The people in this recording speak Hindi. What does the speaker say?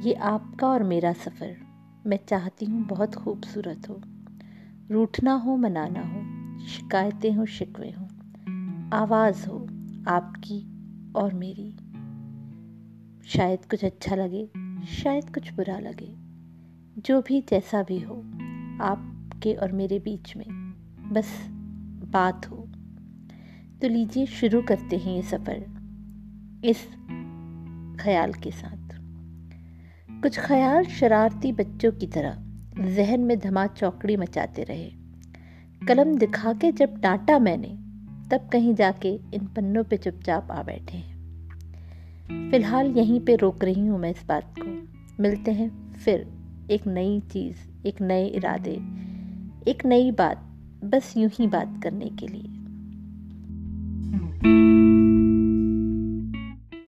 ये आपका और मेरा सफ़र। मैं चाहती हूँ बहुत खूबसूरत हो। रूठना हो, मनाना हो। शिकायतें हो, शिकवे हो। आवाज़ हो आपकी और मेरी। शायद कुछ अच्छा लगे, शायद कुछ बुरा लगे। जो भी, जैसा भी हो, आपके और मेरे बीच में। बस बात हो। तो लीजिए, शुरू करते हैं ये सफ़र। इस ख्याल के साथ। कुछ ख्याल शरारती बच्चों की तरह जहन में धमा चौकड़ी मचाते रहे। कलम दिखा के जब डांटा मैंने, तब कहीं जाके इन पन्नों पे चुपचाप आ बैठे हैं। फ़िलहाल यहीं पे रोक रही हूँ मैं इस बात को। मिलते हैं फिर एक नई चीज़, एक नए इरादे, एक नई बात, बस यूँ ही बात करने के लिए।